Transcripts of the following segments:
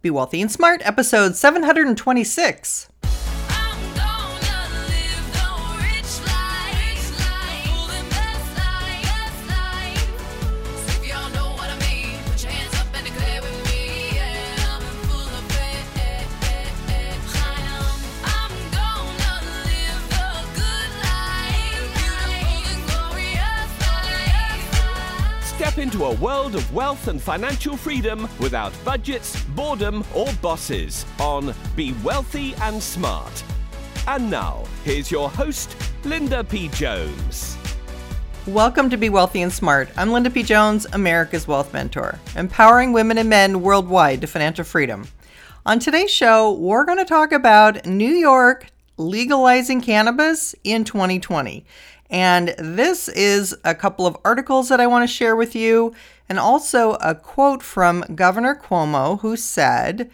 Be Wealthy and Smart, episode 726. Into a world of wealth and financial freedom without budgets, boredom, or bosses on Be Wealthy and Smart. And now, here's your host, Linda P. Jones. Welcome to Be Wealthy and Smart. I'm Linda P. Jones, America's Wealth Mentor, empowering women and men worldwide to financial freedom. On today's show, we're going to talk about New York legalizing cannabis in 2020. And this is a couple of articles that I want to share with you, and also a quote from Governor Cuomo, who said,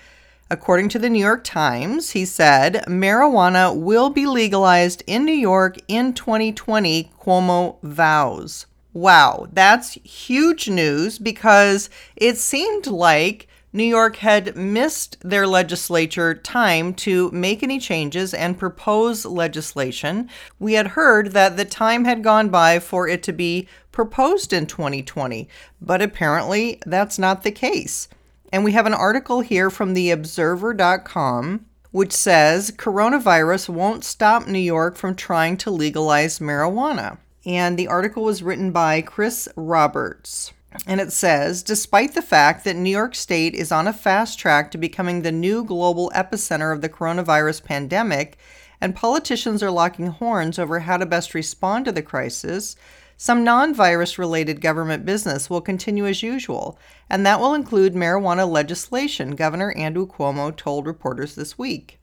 According to the New York Times, he said, marijuana will be legalized in New York in 2020, Cuomo vows. Wow, that's huge news because it seemed like New York had missed their legislature time to make any changes and propose legislation. We had heard that the time had gone by for it to be proposed in 2020, but apparently that's not the case. And we have an article here from the observer.com which says coronavirus won't stop New York from trying to legalize marijuana. And the article was written by Chris Roberts. And it says Despite the fact that New York State is on a fast track to becoming the new global epicenter of the coronavirus pandemic, and politicians are locking horns over how to best respond to the crisis, some non virus related government business will continue as usual, and that will include marijuana legislation, Governor Andrew Cuomo told reporters this week.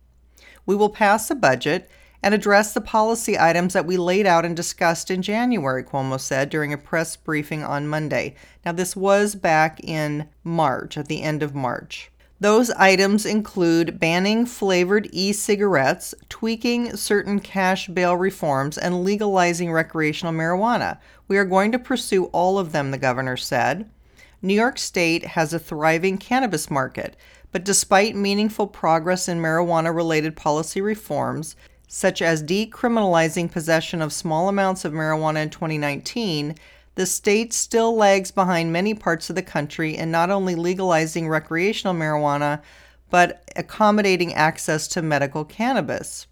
We will pass a budget and address the policy items that we laid out and discussed in January, Cuomo said during a press briefing on Monday. Now, this was back in March, at the end of March. Those items include banning flavored e cigarettes, tweaking certain cash bail reforms, and legalizing recreational marijuana. We are going to pursue all of them, the governor said. New York State has a thriving cannabis market, but despite meaningful progress in marijuana related policy reforms, such as decriminalizing possession of small amounts of marijuana in 2019, the state still lags behind many parts of the country in not only legalizing recreational marijuana, but accommodating access to medical cannabis.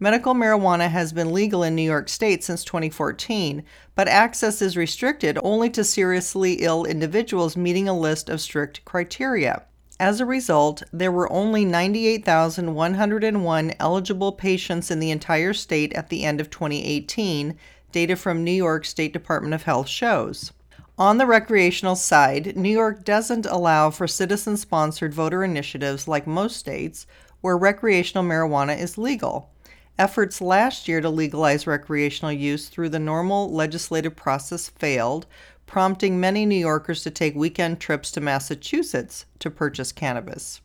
Medical marijuana has been legal in New York State since 2014, but access is restricted only to seriously ill individuals meeting a list of strict criteria. As a result, there were only 98,101 eligible patients in the entire state at the end of 2018, data from New York State Department of Health shows. On the recreational side, New York doesn't allow for citizen sponsored voter initiatives like most states, where recreational marijuana is legal. Efforts last year to legalize recreational use through the normal legislative process failed, prompting many New Yorkers to take weekend trips to Massachusetts to purchase cannabis.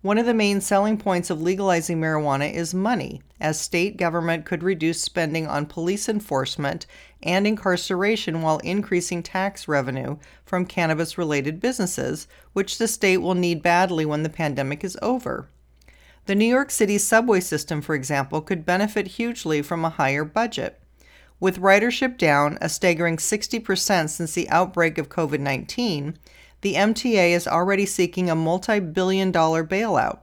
One of the main selling points of legalizing marijuana is money, as state government could reduce spending on police enforcement and incarceration while increasing tax revenue from cannabis related businesses, which the state will need badly when the pandemic is over. The New York City subway system, for example, could benefit hugely from a higher budget. With ridership down a staggering 60% since the outbreak of COVID 19, the MTA is already seeking a multi billion dollar bailout.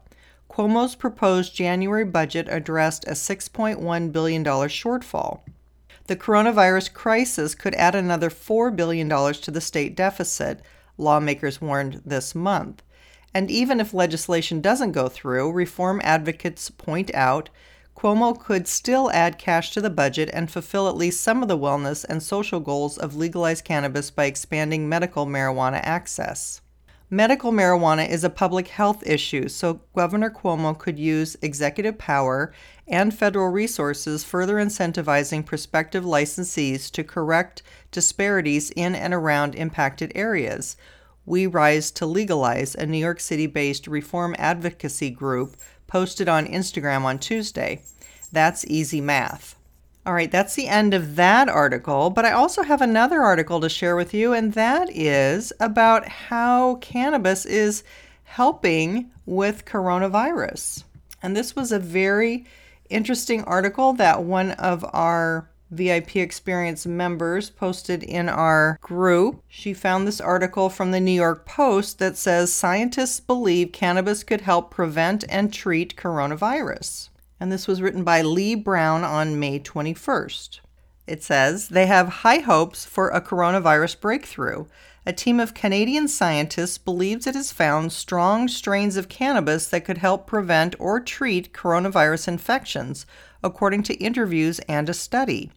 Cuomo's proposed January budget addressed a $6.1 billion shortfall. The coronavirus crisis could add another $4 billion to the state deficit, lawmakers warned this month. And even if legislation doesn't go through, reform advocates point out Cuomo could still add cash to the budget and fulfill at least some of the wellness and social goals of legalized cannabis by expanding medical marijuana access. Medical marijuana is a public health issue, so Governor Cuomo could use executive power and federal resources further incentivizing prospective licensees to correct disparities in and around impacted areas. We Rise to Legalize, a New York City based reform advocacy group, posted on Instagram on Tuesday. That's easy math. All right, that's the end of that article, but I also have another article to share with you, and that is about how cannabis is helping with coronavirus. And this was a very interesting article that one of our VIP experience members posted in our group. She found this article from the New York Post that says scientists believe cannabis could help prevent and treat coronavirus. And this was written by Lee Brown on May 21st. It says they have high hopes for a coronavirus breakthrough. A team of Canadian scientists believes it has found strong strains of cannabis that could help prevent or treat coronavirus infections, according to interviews and a study.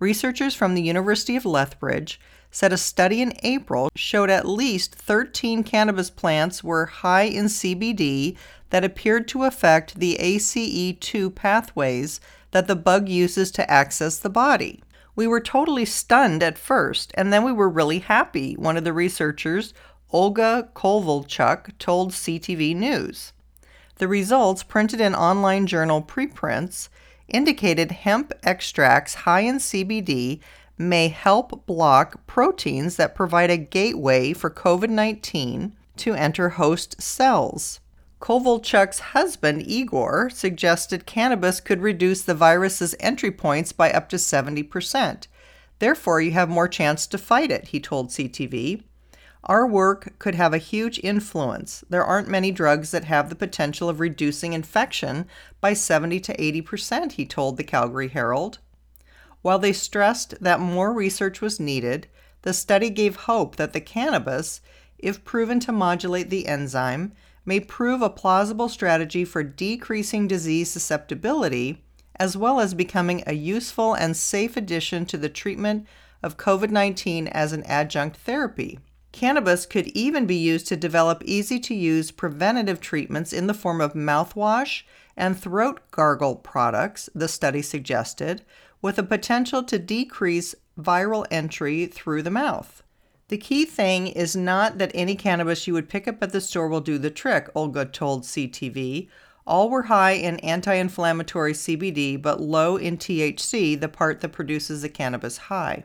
Researchers from the University of Lethbridge said a study in April showed at least 13 cannabis plants were high in CBD that appeared to affect the ACE2 pathways that the bug uses to access the body. We were totally stunned at first, and then we were really happy, one of the researchers, Olga Kovalchuk, told CTV News. The results, printed in online journal preprints, indicated hemp extracts high in CBD may help block proteins that provide a gateway for COVID 19 to enter host cells. Kovalchuk's husband, Igor, suggested cannabis could reduce the virus's entry points by up to 70%. Therefore, you have more chance to fight it, he told CTV. Our work could have a huge influence. There aren't many drugs that have the potential of reducing infection by 70 to 80%, he told the Calgary Herald. While they stressed that more research was needed, the study gave hope that the cannabis, if proven to modulate the enzyme, may prove a plausible strategy for decreasing disease susceptibility, as well as becoming a useful and safe addition to the treatment of COVID 19 as an adjunct therapy. Cannabis could even be used to develop easy to use preventative treatments in the form of mouthwash and throat gargle products, the study suggested, with a potential to decrease viral entry through the mouth. The key thing is not that any cannabis you would pick up at the store will do the trick, Olga told CTV. All were high in anti inflammatory CBD, but low in THC, the part that produces the cannabis high.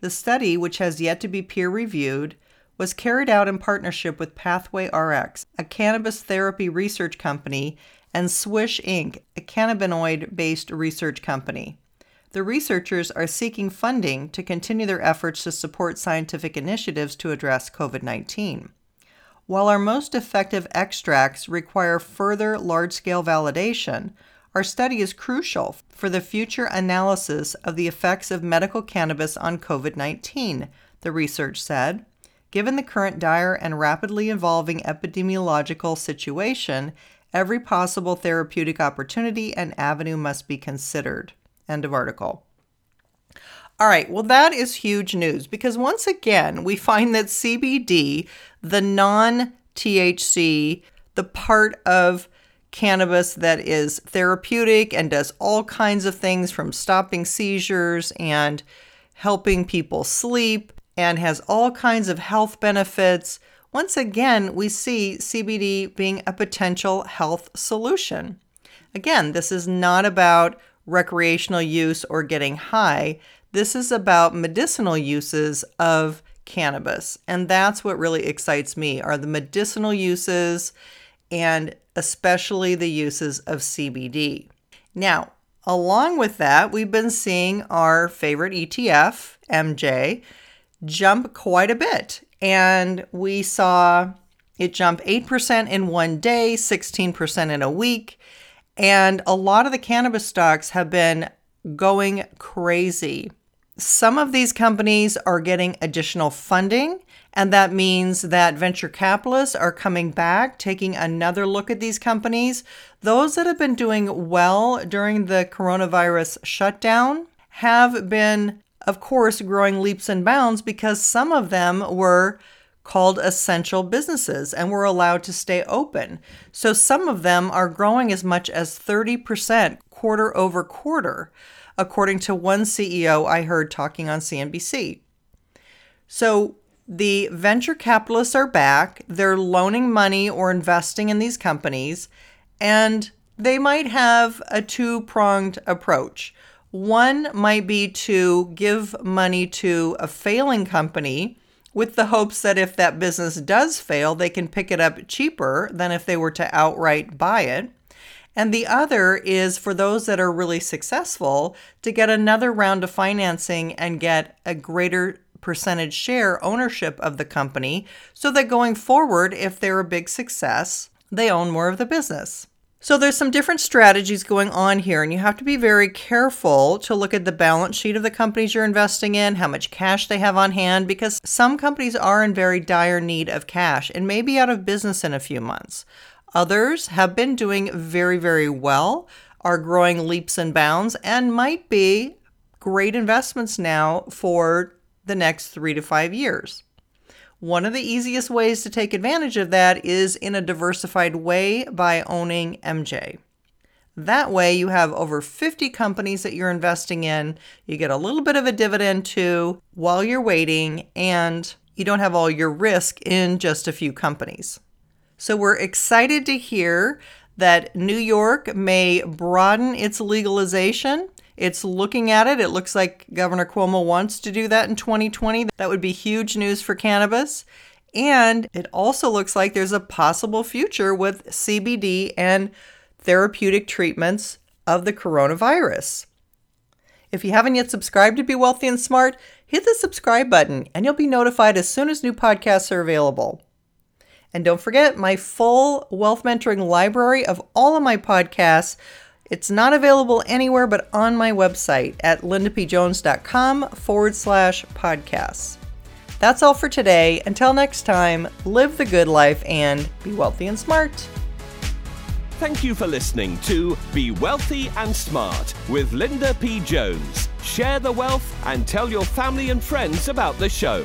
The study, which has yet to be peer reviewed, was carried out in partnership with Pathway RX, a cannabis therapy research company, and Swysh Inc., a cannabinoid based research company. The researchers are seeking funding to continue their efforts to support scientific initiatives to address COVID 19. While our most effective extracts require further large scale validation, our study is crucial for the future analysis of the effects of medical cannabis on COVID 19, the research said. Given the current dire and rapidly evolving epidemiological situation, every possible therapeutic opportunity and avenue must be considered. End of article. All right, well, that is huge news because once again, we find that CBD, the non THC, the part of cannabis that is therapeutic and does all kinds of things from stopping seizures and helping people sleep and has all kinds of health benefits. Once again, we see CBD being a potential health solution. Again, this is not about recreational use or getting high. This is about medicinal uses of cannabis. And that's what really excites me are the medicinal uses and especially the uses of CBD. Now, along with that, we've been seeing our favorite ETF, MJ, jump quite a bit. And we saw it jump 8% in one day, 16% in a week. And a lot of the cannabis stocks have been going crazy. Some of these companies are getting additional funding, and that means that venture capitalists are coming back, taking another look at these companies. Those that have been doing well during the coronavirus shutdown have been, of course, growing leaps and bounds because some of them were called essential businesses and were allowed to stay open. So some of them are growing as much as 30% quarter over quarter, according to one CEO I heard talking on CNBC. So the venture capitalists are back, they're loaning money or investing in these companies, and they might have a two pronged approach. One might be to give money to a failing company with the hopes that if that business does fail, they can pick it up cheaper than if they were to outright buy it. And the other is for those that are really successful to get another round of financing and get a greater percentage share ownership of the company so that going forward, if they're a big success, they own more of the business. So there's some different strategies going on here, and you have to be very careful to look at the balance sheet of the companies you're investing in, how much cash they have on hand, because some companies are in very dire need of cash and may be out of business in a few months. Others have been doing very, very well, are growing leaps and bounds, and might be great investments now for the next three to five years. One of the easiest ways to take advantage of that is in a diversified way by owning MJ. That way, you have over 50 companies that you're investing in. You get a little bit of a dividend too while you're waiting, and you don't have all your risk in just a few companies. So, we're excited to hear that New York may broaden its legalization it's looking at it. It looks like Governor Cuomo wants to do that in 2020. That would be huge news for cannabis. And it also looks like there's a possible future with CBD and therapeutic treatments of the coronavirus. If you haven't yet subscribed to Be Wealthy and Smart, hit the subscribe button and you'll be notified as soon as new podcasts are available. And don't forget my full wealth mentoring library of all of my podcasts it's not available anywhere but on my website at lindapjones.com forward slash podcasts. That's all for today. Until next time, live the good life and be wealthy and smart. Thank you for listening to Be Wealthy and Smart with Linda P. Jones. Share the wealth and tell your family and friends about the show.